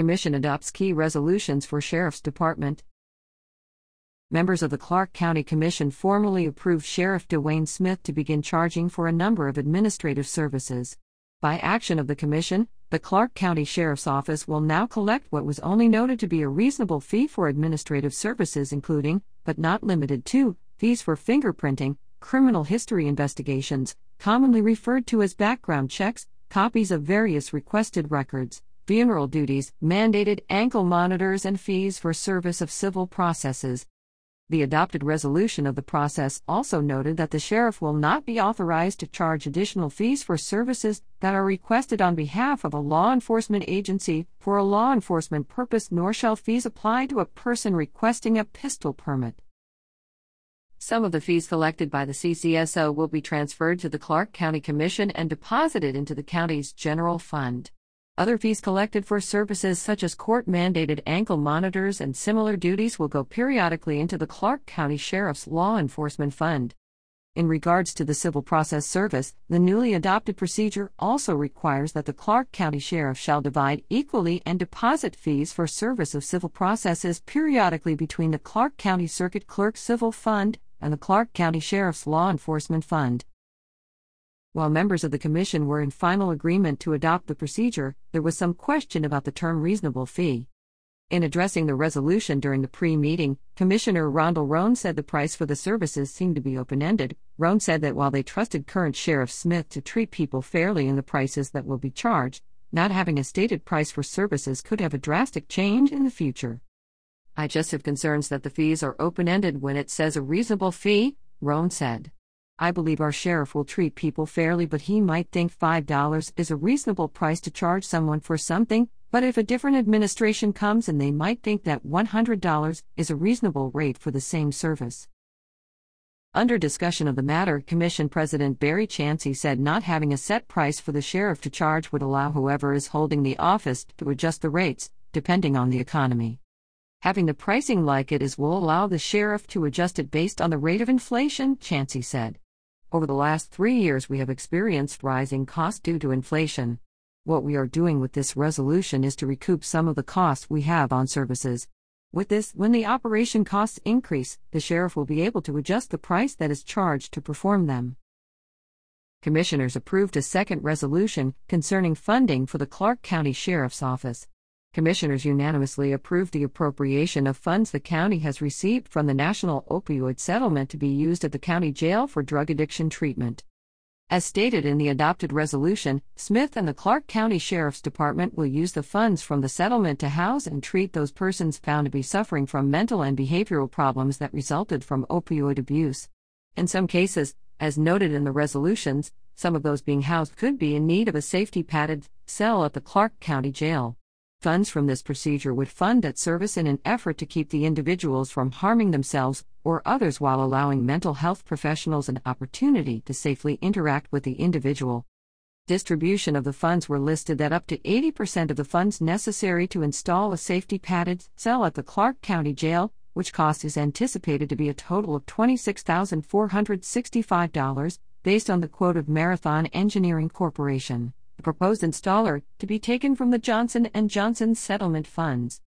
Commission adopts key resolutions for Sheriff's Department. Members of the Clarke County Commission formally approved Sheriff Dewayne Smith to begin charging for a number of administrative services. By action of the Commission, the Clarke County Sheriff's Office will now collect what was only noted to be a reasonable fee for administrative services, including, but not limited to, fees for fingerprinting, criminal history investigations, commonly referred to as background checks, copies of various requested records, funeral duties, mandated ankle monitors, and fees for service of civil processes. The adopted resolution of the process also noted that the sheriff will not be authorized to charge additional fees for services that are requested on behalf of a law enforcement agency for a law enforcement purpose, nor shall fees apply to a person requesting a pistol permit. Some of the fees collected by the CCSO will be transferred to the Clarke County Commission and deposited into the county's general fund. Other fees collected for services such as court mandated ankle monitors and similar duties will go periodically into the Clarke County Sheriff's Law Enforcement Fund. In regards to the Civil Process Service, the newly adopted procedure also requires that the Clarke County Sheriff shall divide equally and deposit fees for service of civil processes periodically between the Clarke County Circuit Clerk Civil Fund and the Clarke County Sheriff's Law Enforcement Fund. While members of the Commission were in final agreement to adopt the procedure, there was some question about the term reasonable fee. In addressing the resolution during the pre meeting, Commissioner Rondell Roan said the price for the services seemed to be open ended. Roan said that while they trusted current Sheriff Smith to treat people fairly in the prices that will be charged, not having a stated price for services could have a drastic change in the future. I just have concerns that the fees are open ended when it says a reasonable fee, Roan said. I believe our sheriff will treat people fairly, but he might think $5 is a reasonable price to charge someone for something. But if a different administration comes and they might think that $100 is a reasonable rate for the same service. Under discussion of the matter, Commission President Barry Chansey said not having a set price for the sheriff to charge would allow whoever is holding the office to adjust the rates, depending on the economy. Having the pricing like it is will allow the sheriff to adjust it based on the rate of inflation, Chansey said. Over the last three years, we have experienced rising costs due to inflation. What we are doing with this resolution is to recoup some of the costs we have on services. With this, when the operation costs increase, the sheriff will be able to adjust the price that is charged to perform them. Commissioners approved a second resolution concerning funding for the Clarke County Sheriff's Office. Commissioners unanimously approved the appropriation of funds the county has received from the National Opioid Settlement to be used at the county jail for drug addiction treatment. As stated in the adopted resolution, Smith and the Clarke County Sheriff's Department will use the funds from the settlement to house and treat those persons found to be suffering from mental and behavioral problems that resulted from opioid abuse. In some cases, as noted in the resolutions, some of those being housed could be in need of a safety padded cell at the Clarke County Jail. Funds from this procedure would fund that service in an effort to keep the individuals from harming themselves or others while allowing mental health professionals an opportunity to safely interact with the individual. Distribution of the funds were listed that up to 80% of the funds necessary to install a safety padded cell at the Clarke County Jail, which cost is anticipated to be a total of $26,465, based on the quote of Marathon Engineering Corporation the proposed installer, to be taken from the Johnson & Johnson settlement funds.